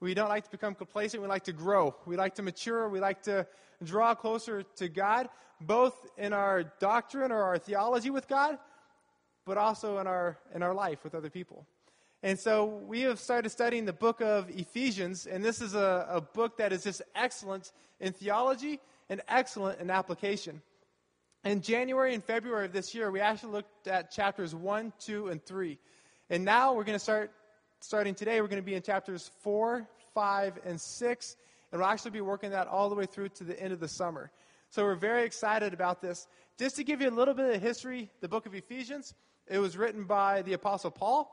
We don't like to become complacent. We like to grow. We like to mature. We like to draw closer to God, both in our doctrine or our theology with God, but also in our, in our life with other people. And so we have started studying the book of Ephesians, and this is a, a book that is just excellent in theology and excellent in application. In January and February of this year, we actually looked at chapters 1, 2, and 3. And now we're going to start, starting today, we're going to be in chapters 4, 5, and 6. And we'll actually be working that all the way through to the end of the summer. So we're very excited about this. Just to give you a little bit of history, the book of Ephesians, it was written by the Apostle Paul.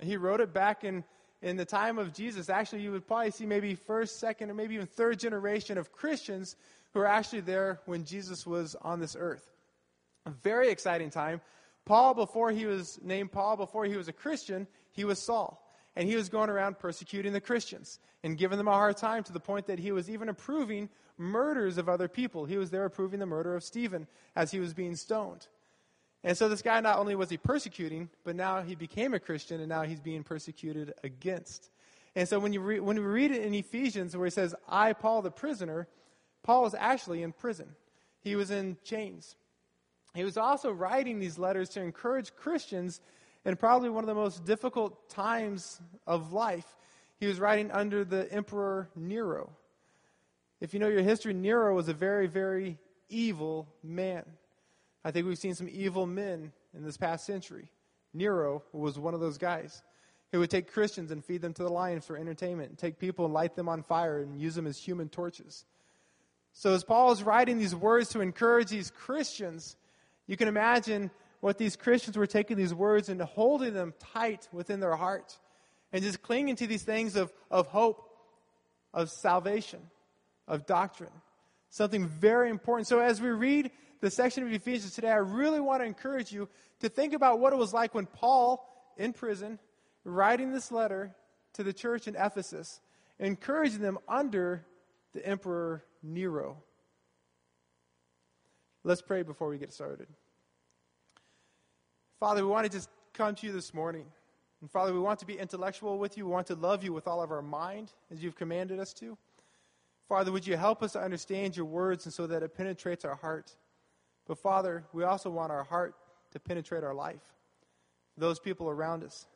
He wrote it back in, in the time of Jesus. Actually, you would probably see maybe first, second, or maybe even third generation of Christians who were actually there when Jesus was on this earth. A very exciting time. Paul, before he was named Paul, before he was a Christian, he was Saul. And he was going around persecuting the Christians and giving them a hard time to the point that he was even approving murders of other people. He was there approving the murder of Stephen as he was being stoned. And so this guy, not only was he persecuting, but now he became a Christian and now he's being persecuted against. And so when, you re- when we read it in Ephesians where he says, I, Paul the prisoner, Paul was actually in prison. He was in chains. He was also writing these letters to encourage Christians in probably one of the most difficult times of life. He was writing under the Emperor Nero. If you know your history, Nero was a very, very evil man. I think we've seen some evil men in this past century. Nero was one of those guys who would take Christians and feed them to the lions for entertainment, take people and light them on fire and use them as human torches. So, as Paul is writing these words to encourage these Christians, you can imagine what these Christians were taking these words and holding them tight within their heart and just clinging to these things of, of hope, of salvation, of doctrine. Something very important. So, as we read the section of Ephesians today, I really want to encourage you to think about what it was like when Paul, in prison, writing this letter to the church in Ephesus, encouraging them under the Emperor Nero. Let's pray before we get started. Father, we want to just come to you this morning. And Father, we want to be intellectual with you. We want to love you with all of our mind, as you've commanded us to. Father, would you help us to understand your words and so that it penetrates our heart? But Father, we also want our heart to penetrate our life. Those people around us,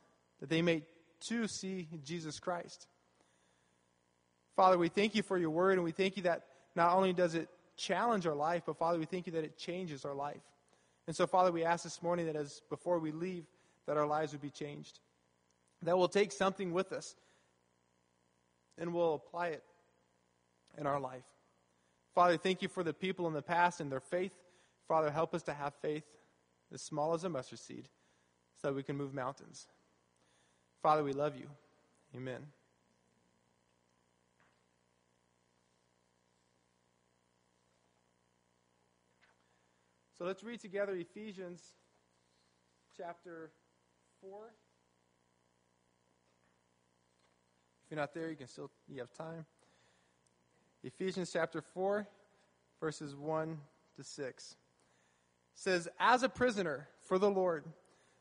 that they may too see Jesus Christ. Father, we thank you for your word, and we thank you that not only does it challenge our life, but Father, we thank you that it changes our life. And so, Father, we ask this morning that as before we leave, that our lives would be changed. That we'll take something with us and we'll apply it in our life. Father, thank you for the people in the past and their faith. Father, help us to have faith as small as a mustard seed so that we can move mountains. Father, we love you. Amen. So let's read together Ephesians chapter 4. If you're not there, you can still you have time. Ephesians chapter 4 verses 1 to 6 says, As a prisoner for the Lord,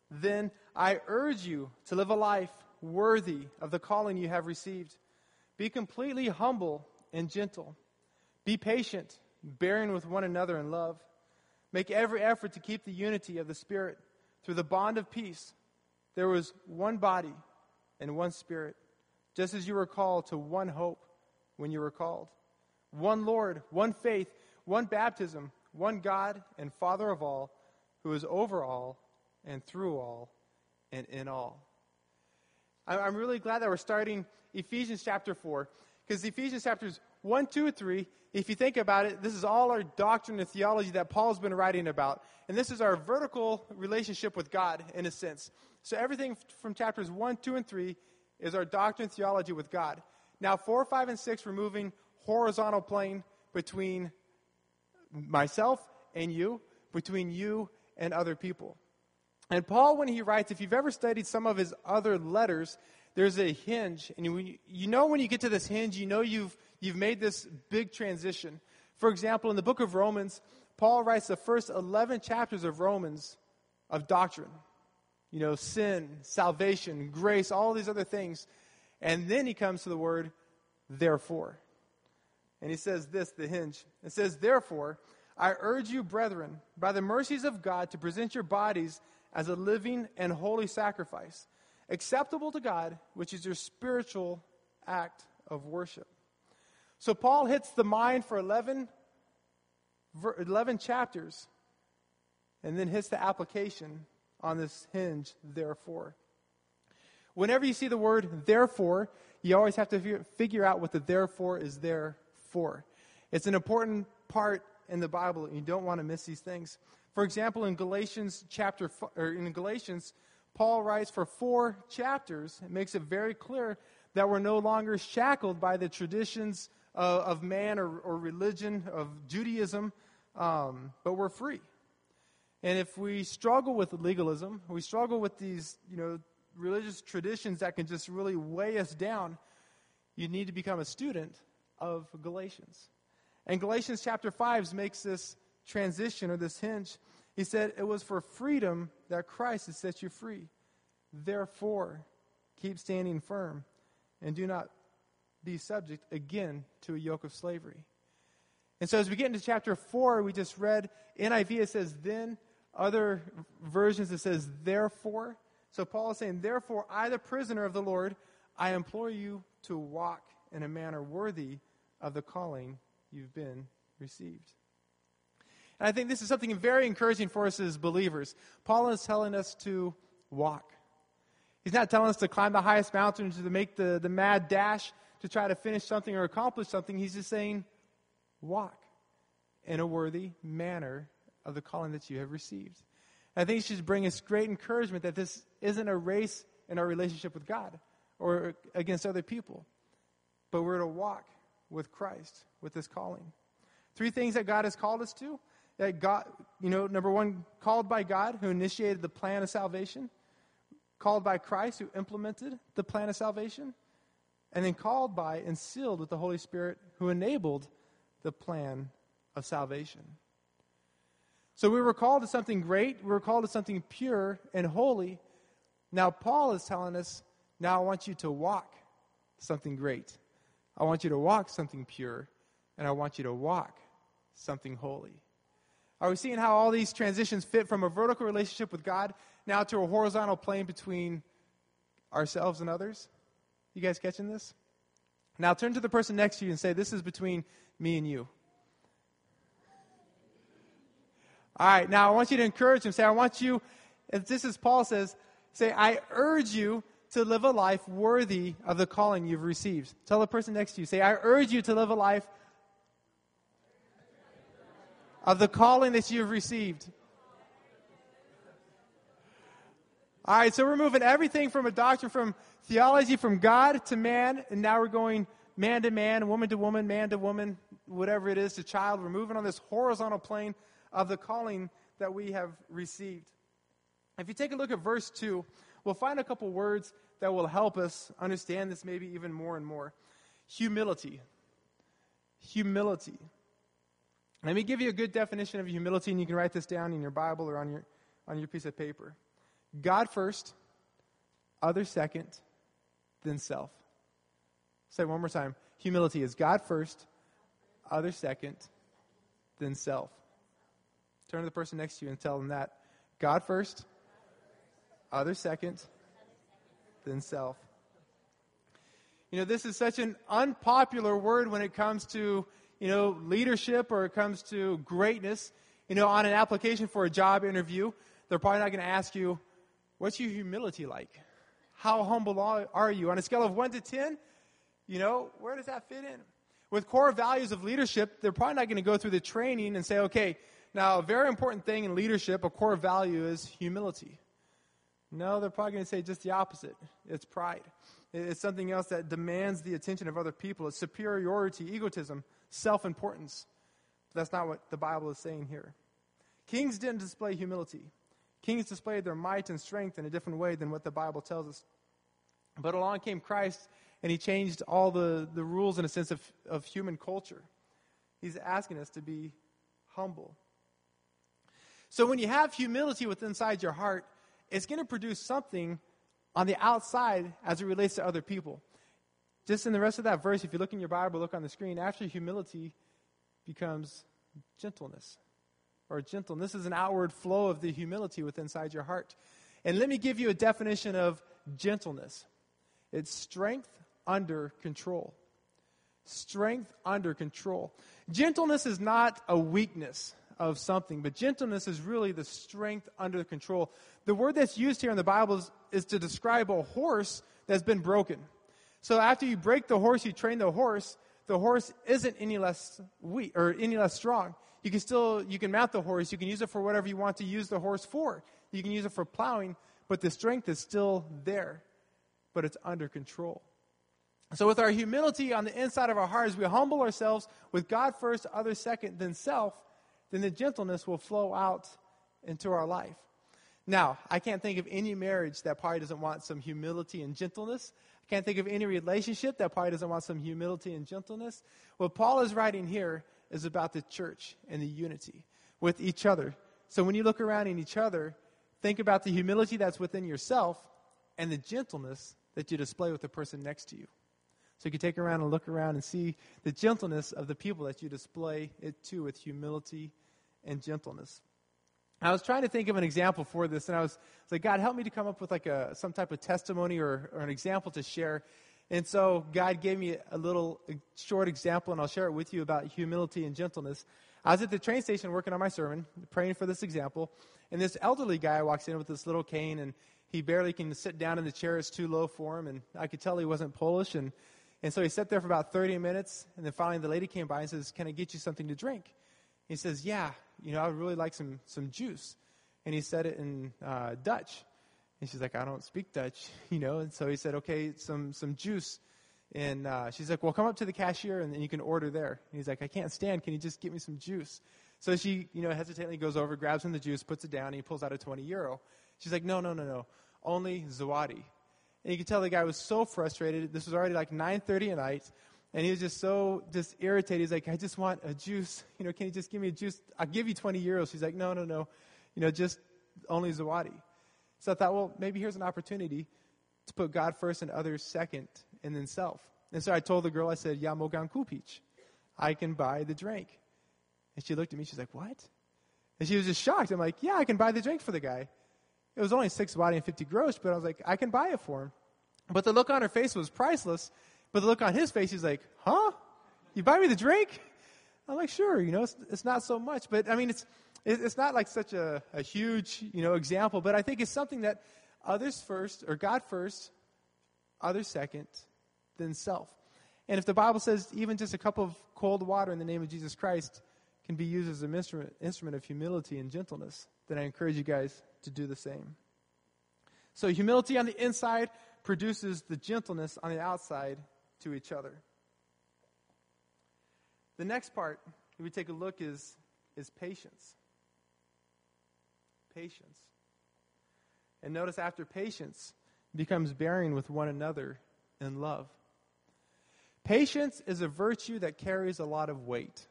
then I urge you to live a life worthy of the calling you have received. Be completely humble and gentle. Be patient, bearing with one another in love. Make every effort to keep the unity of the Spirit through the bond of peace. There was one body and one Spirit, just as you were called to one hope when you were called. One Lord, one faith, one baptism one God and Father of all, who is over all and through all and in all. I'm really glad that we're starting Ephesians chapter 4, because Ephesians chapters 1, 2, and 3, if you think about it, this is all our doctrine and theology that Paul's been writing about. And this is our vertical relationship with God, in a sense. So everything from chapters 1, 2, and 3 is our doctrine and theology with God. Now, 4, 5, and 6, we're moving horizontal plane between myself and you, between you and other people. And Paul, when he writes, if you've ever studied some of his other letters, there's a hinge. And you, you know when you get to this hinge, you know you've, you've made this big transition. For example, in the book of Romans, Paul writes the first 11 chapters of Romans of doctrine. You know, sin, salvation, grace, all these other things. And then he comes to the word therefore. And he says this, the hinge. It says, Therefore, I urge you, brethren, by the mercies of God, to present your bodies as a living and holy sacrifice, acceptable to God, which is your spiritual act of worship. So Paul hits the mind for 11, 11 chapters and then hits the application on this hinge, therefore. Whenever you see the word therefore, you always have to figure out what the therefore is there for. It's an important part in the Bible, and you don't want to miss these things. For example, in Galatians chapter or in Galatians, Paul writes for four chapters. It makes it very clear that we're no longer shackled by the traditions of, of man or, or, religion of Judaism, um, but we're free. And if we struggle with legalism, we struggle with these, you know, religious traditions that can just really weigh us down, you need to become a student of Galatians. And Galatians chapter 5 makes this transition or this hinge. He said, It was for freedom that Christ has set you free. Therefore, keep standing firm and do not be subject again to a yoke of slavery. And so, as we get into chapter 4, we just read NIV, it says, Then. Other versions, it says, Therefore. So Paul is saying, Therefore, I, the prisoner of the Lord, I implore you to walk in a manner worthy of the calling you've been received. And I think this is something very encouraging for us as believers. Paul is telling us to walk. He's not telling us to climb the highest mountain, to make the, the mad dash to try to finish something or accomplish something. He's just saying, walk in a worthy manner of the calling that you have received. I think it should bring us great encouragement that this isn't a race in our relationship with God or against other people, but we're to walk with Christ, with this calling. Three things that God has called us to. That God, you know, number one, called by God who initiated the plan of salvation, called by Christ who implemented the plan of salvation, and then called by and sealed with the Holy Spirit who enabled the plan of salvation. So we were called to something great. We were called to something pure and holy. Now, Paul is telling us, now I want you to walk something great. I want you to walk something pure, and I want you to walk something holy. Are we seeing how all these transitions fit from a vertical relationship with God now to a horizontal plane between ourselves and others? You guys catching this? Now turn to the person next to you and say, This is between me and you. All right, now I want you to encourage him. Say, I want you, if this is Paul says, say, I urge you to live a life worthy of the calling you've received. Tell the person next to you, say, I urge you to live a life of the calling that you've received. All right, so we're moving everything from a doctrine from theology from God to man, and now we're going man to man, woman to woman, man to woman, whatever it is to child. We're moving on this horizontal plane of the calling that we have received. If you take a look at verse 2, we'll find a couple words that will help us understand this maybe even more and more. Humility. Humility. Let me give you a good definition of humility, and you can write this down in your Bible or on your, on your piece of paper. God first, other second, then self. Say one more time. Humility is God first, other second, then self. Turn to the person next to you and tell them that God first, other second, then self. You know, this is such an unpopular word when it comes to, you know, leadership or it comes to greatness. You know, on an application for a job interview, they're probably not going to ask you, what's your humility like? How humble are you? On a scale of 1 to 10, you know, where does that fit in? With core values of leadership, they're probably not going to go through the training and say, okay, now, a very important thing in leadership, a core value, is humility. No, they're probably going to say just the opposite. It's pride. It's something else that demands the attention of other people. It's superiority, egotism, self importance. That's not what the Bible is saying here. Kings didn't display humility. Kings displayed their might and strength in a different way than what the Bible tells us. But along came Christ, and he changed all the, the rules in a sense of, of human culture. He's asking us to be humble. So when you have humility within inside your heart, it's going to produce something on the outside as it relates to other people. just in the rest of that verse, if you look in your Bible, look on the screen, after humility becomes gentleness. Or gentleness is an outward flow of the humility within inside your heart. And let me give you a definition of gentleness it's strength under control. Strength under control. Gentleness is not a weakness of something, but gentleness is really the strength under control. The word that's used here in the Bible is, is to describe a horse that's been broken. So after you break the horse, you train the horse, the horse isn't any less weak or any less strong. You can still you can mount the horse, you can use it for whatever you want to use the horse for. You can use it for plowing, but the strength is still there, but it's under control. So, with our humility on the inside of our hearts, we humble ourselves with God first, others second, then self, then the gentleness will flow out into our life. Now, I can't think of any marriage that probably doesn't want some humility and gentleness. Can't think of any relationship that probably doesn't want some humility and gentleness. What Paul is writing here is about the church and the unity with each other. So, when you look around in each other, think about the humility that's within yourself and the gentleness that you display with the person next to you. So you can take around and look around and see the gentleness of the people that you display it to with humility and gentleness. I was trying to think of an example for this, and I was, like, God, help me to come up with like a some type of testimony or, or an example to share. And so God gave me a little short example, and I'll share it with you about humility and gentleness. I was at the train station working on my sermon, praying for this example, and this elderly guy walks in with this little cane, and he barely can sit down in the chair; it's too low for him. And I could tell he wasn't Polish, and and so he sat there for about 30 minutes, and then finally the lady came by and says, Can I get you something to drink? He says, Yeah, you know, I would really like some, some juice. And he said it in uh, Dutch. And she's like, I don't speak Dutch, you know. And so he said, Okay, some, some juice. And uh, she's like, Well, come up to the cashier and then you can order there. And he's like, I can't stand. Can you just get me some juice? So she, you know, hesitantly goes over, grabs him the juice, puts it down, and he pulls out a 20 euro. She's like, No, no, no, no. Only złoty. And you could tell the guy was so frustrated. This was already like 9:30 at night, and he was just so just irritated. He's like, "I just want a juice. You know, can you just give me a juice? I'll give you 20 euros." She's like, "No, no, no. You know, just only złoty." So I thought, well, maybe here's an opportunity to put God first and others second, and then self. And so I told the girl, I said, "Ya mogan kupić. I can buy the drink." And she looked at me. She's like, "What?" And she was just shocked. I'm like, "Yeah, I can buy the drink for the guy." It was only six złoty and 50 gross, but I was like, I can buy it for him. But the look on her face was priceless. But the look on his face, he's like, huh? You buy me the drink? I'm like, sure, you know, it's, it's not so much. But I mean, it's, it's not like such a, a huge, you know, example, but I think it's something that others first, or God first, others second, then self. And if the Bible says even just a cup of cold water in the name of Jesus Christ can be used as an instrument, instrument of humility and gentleness, then I encourage you guys to do the same. So, humility on the inside produces the gentleness on the outside to each other. The next part that we take a look is, is patience. Patience. And notice after patience becomes bearing with one another in love. Patience is a virtue that carries a lot of weight.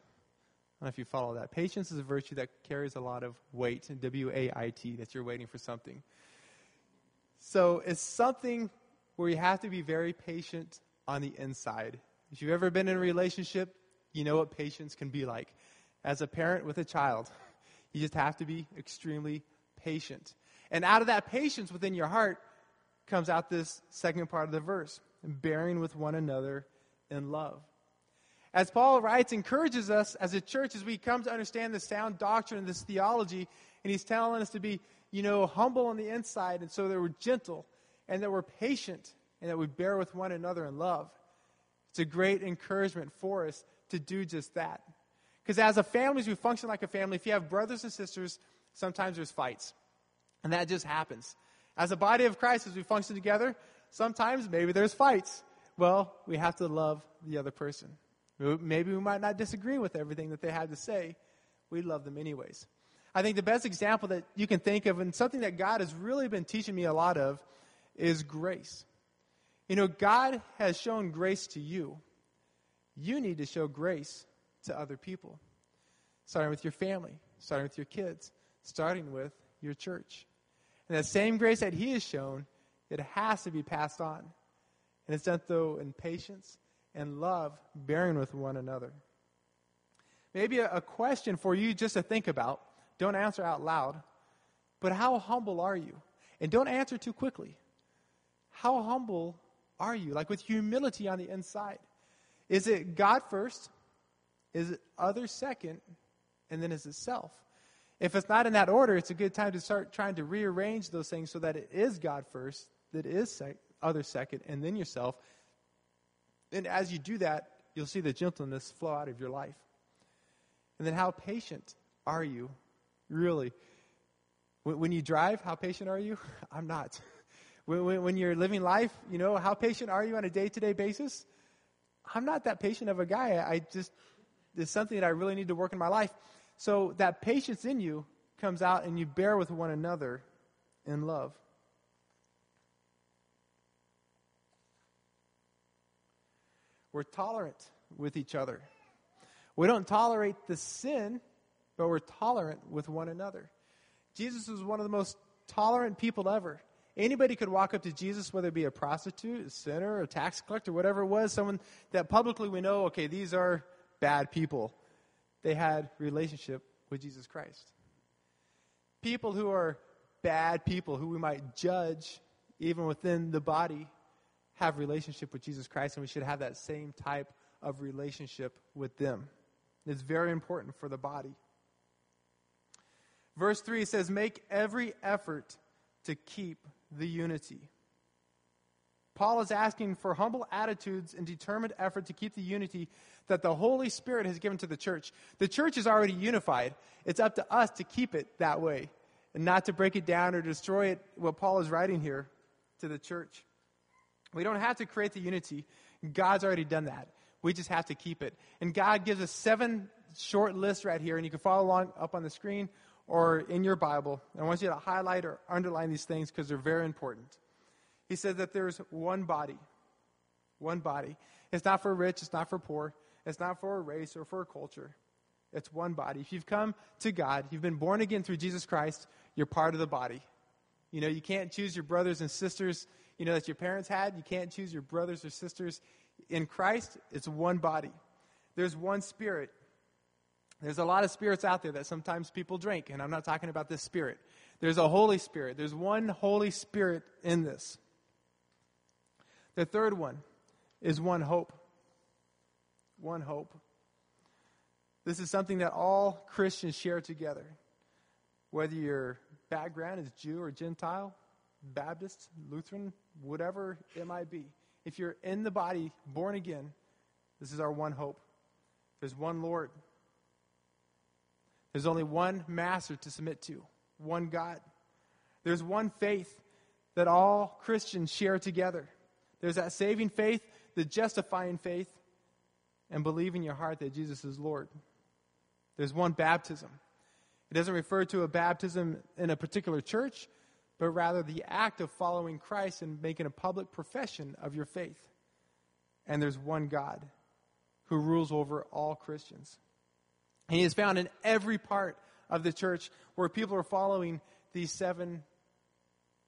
I don't know if you follow that. Patience is a virtue that carries a lot of weight, W A I T, that you're waiting for something. So it's something where you have to be very patient on the inside. If you've ever been in a relationship, you know what patience can be like. As a parent with a child, you just have to be extremely patient. And out of that patience within your heart comes out this second part of the verse bearing with one another in love. As Paul writes, encourages us as a church as we come to understand the sound doctrine and this theology, and he's telling us to be, you know, humble on the inside, and so that we're gentle, and that we're patient, and that we bear with one another in love. It's a great encouragement for us to do just that. Because as a family, as we function like a family, if you have brothers and sisters, sometimes there's fights. And that just happens. As a body of Christ, as we function together, sometimes maybe there's fights. Well, we have to love the other person. Maybe we might not disagree with everything that they had to say. We love them anyways. I think the best example that you can think of, and something that God has really been teaching me a lot of, is grace. You know, God has shown grace to you. You need to show grace to other people, starting with your family, starting with your kids, starting with your church. And that same grace that He has shown, it has to be passed on. And it's done through in patience and love, bearing with one another. Maybe a, a question for you just to think about. Don't answer out loud. But how humble are you? And don't answer too quickly. How humble are you? Like with humility on the inside. Is it God first? Is it others second? And then is it self? If it's not in that order, it's a good time to start trying to rearrange those things so that it is God first, that it is sec- second, and then yourself. And as you do that, you'll see the gentleness flow out of your life. And then how patient are you, really? When you drive, how patient are you? I'm not. When you're living life, you know, how patient are you on a day to day basis? I'm not that patient of a guy. I just, it's something that I really need to work in my life. So that patience in you comes out and you bear with one another in love. We're tolerant with each other. We don't tolerate the sin, but we're tolerant with one another. Jesus was one of the most tolerant people ever. Anybody could walk up to Jesus, whether it be a prostitute, a sinner, a tax collector, whatever it was, someone that publicly we know, okay, these are bad people. They had relationship with Jesus Christ. People who are bad people, who we might judge even within the body, have relationship with Jesus Christ, and we should have that same type of relationship with them. It's very important for the body. Verse 3 says, Make every effort to keep the unity. Paul is asking for humble attitudes and determined effort to keep the unity that the Holy Spirit has given to the church. The church is already unified. It's up to us to keep it that way and not to break it down or destroy it, what Paul is writing here to the church. We don't have to create the unity. God's already done that. We just have to keep it. And God gives us seven short lists right here, and you can follow along up on the screen or in your Bible. I want you to highlight or underline these things because they're very important. He said that there's one body. One body. It's not for rich, it's not for poor, it's not for a race or for a culture. It's one body. If you've come to God, you've been born again through Jesus Christ, you're part of the body. You know, you can't choose your brothers and sisters, you know, that your parents had. You can't choose your brothers or sisters. In Christ, it's one body. There's one spirit. There's a lot of spirits out there that sometimes people drink, and I'm not talking about this spirit. There's a Holy Spirit. There's one Holy Spirit in this. The third one is one hope. One hope. This is something that all Christians share together. Whether your background is Jew or Gentile, Baptist, Lutheran, whatever it might be. If you're in the body, born again, this is our one hope. There's one Lord. There's only one master to submit to, one God. There's one faith that all Christians share together. There's that saving faith, the justifying faith, and believe in your heart that Jesus is Lord. There's one baptism. It doesn't refer to a baptism in a particular church, but rather the act of following Christ and making a public profession of your faith. And there's one God who rules over all Christians. And he is found in every part of the church where people are following these seven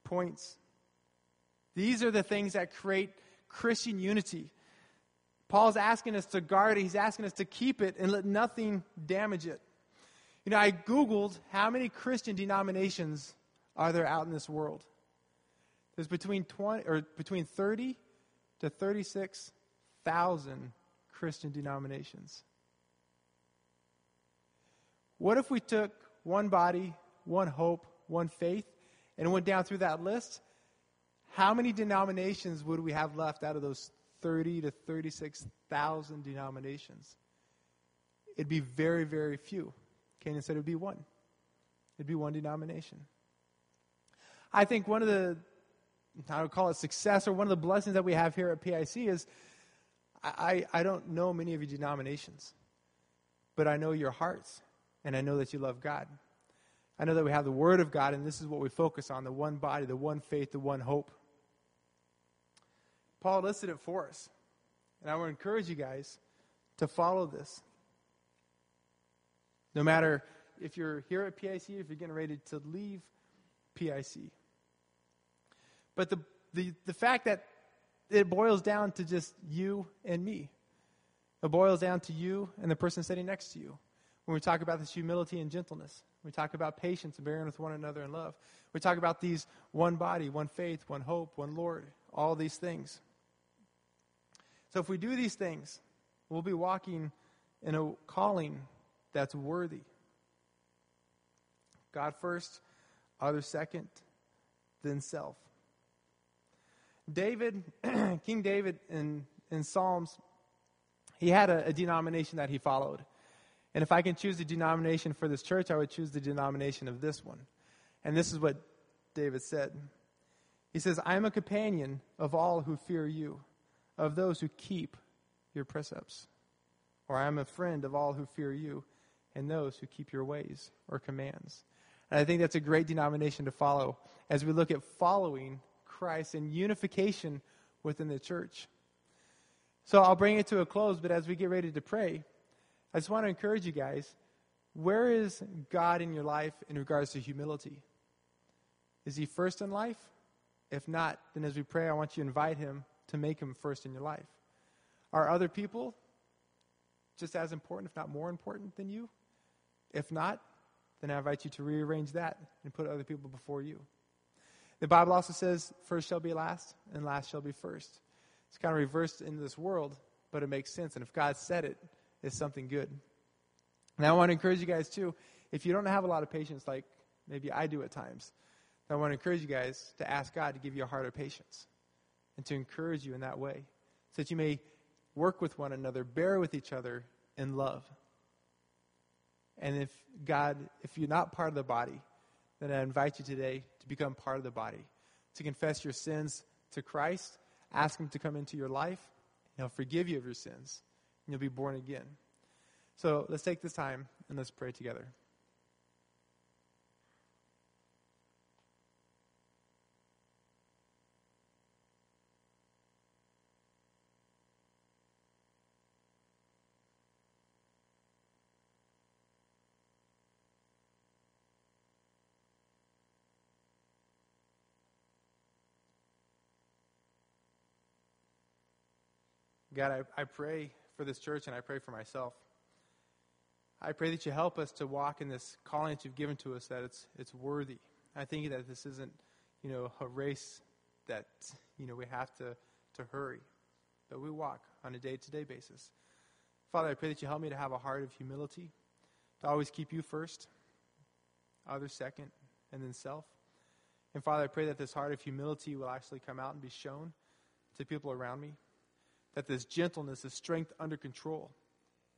points. These are the things that create Christian unity. Paul's asking us to guard it, he's asking us to keep it and let nothing damage it. You know, I Googled how many Christian denominations are there out in this world. There's between 20 or between 30 to 36,000 Christian denominations. What if we took one body, one hope, one faith, and went down through that list? How many denominations would we have left out of those 30 to 36,000 denominations? It'd be very, very few. Canaan said it would be one. It'd be one denomination. I think one of the, I would call it success, or one of the blessings that we have here at PIC is I, I don't know many of your denominations, but I know your hearts and I know that you love God. I know that we have the Word of God, and this is what we focus on the one body, the one faith, the one hope. Paul listed it for us. And I to encourage you guys to follow this. No matter if you're here at PIC, if you're getting ready to leave PIC. But the, the, the fact that it boils down to just you and me. It boils down to you and the person sitting next to you. When we talk about this humility and gentleness, we talk about patience and bearing with one another in love. We talk about these one body, one faith, one hope, one Lord, all these things. So if we do these things, we'll be walking in a calling that's worthy. God first, others second, then self. David, King David in, in Psalms, he had a, a denomination that he followed. And if I can choose a denomination for this church, I would choose the denomination of this one. And this is what David said. He says, I am a companion of all who fear you, of those who keep your precepts. Or I am a friend of all who fear you, and those who keep your ways or commands. And I think that's a great denomination to follow as we look at following Christ and unification within the church. So I'll bring it to a close, but as we get ready to pray, I just want to encourage you guys where is God in your life in regards to humility? Is he first in life? If not, then as we pray, I want you to invite him to make him first in your life. Are other people just as important, if not more important than you? If not, then I invite you to rearrange that and put other people before you. The Bible also says, first shall be last, and last shall be first. It's kind of reversed in this world, but it makes sense. And if God said it, it's something good. And I want to encourage you guys, too, if you don't have a lot of patience like maybe I do at times, I want to encourage you guys to ask God to give you a heart of patience and to encourage you in that way so that you may work with one another, bear with each other in love. And if God, if you're not part of the body, then I invite you today to become part of the body, to confess your sins to Christ, ask Him to come into your life, and He'll forgive you of your sins, you'll be born again. So let's take this time and let's pray together. God, I, I pray for this church and I pray for myself. I pray that you help us to walk in this calling that you've given to us, that it's, it's worthy. I think that this isn't, you know, a race that, you know, we have to, to hurry, but we walk on a day-to-day basis. Father, I pray that you help me to have a heart of humility, to always keep you first, others second, and then self. And Father, I pray that this heart of humility will actually come out and be shown to people around me that this gentleness, this strength under control,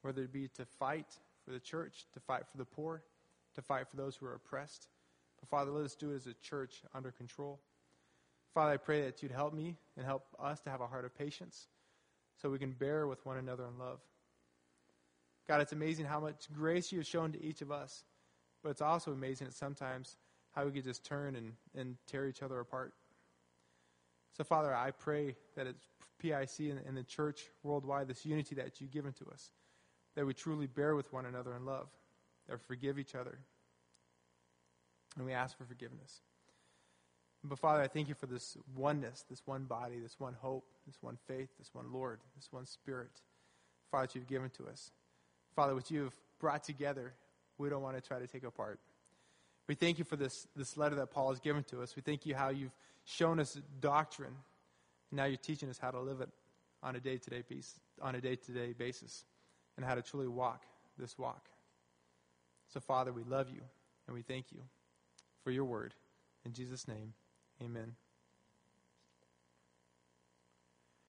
whether it be to fight for the church, to fight for the poor, to fight for those who are oppressed. But Father, let us do it as a church under control. Father, I pray that you'd help me and help us to have a heart of patience so we can bear with one another in love. God, it's amazing how much grace you have shown to each of us, but it's also amazing that sometimes how we could just turn and, and tear each other apart. So, Father, I pray that it's PIC and, and the church worldwide, this unity that you've given to us, that we truly bear with one another in love, that we forgive each other, and we ask for forgiveness. But Father, I thank you for this oneness, this one body, this one hope, this one faith, this one Lord, this one Spirit, Father, that you've given to us. Father, what you have brought together, we don't want to try to take apart. We thank you for this, this letter that Paul has given to us. We thank you how you've shown us doctrine now you're teaching us how to live it on a day-to-day piece, on a day-to-day basis, and how to truly walk this walk. So, Father, we love you and we thank you for your word. In Jesus' name, amen.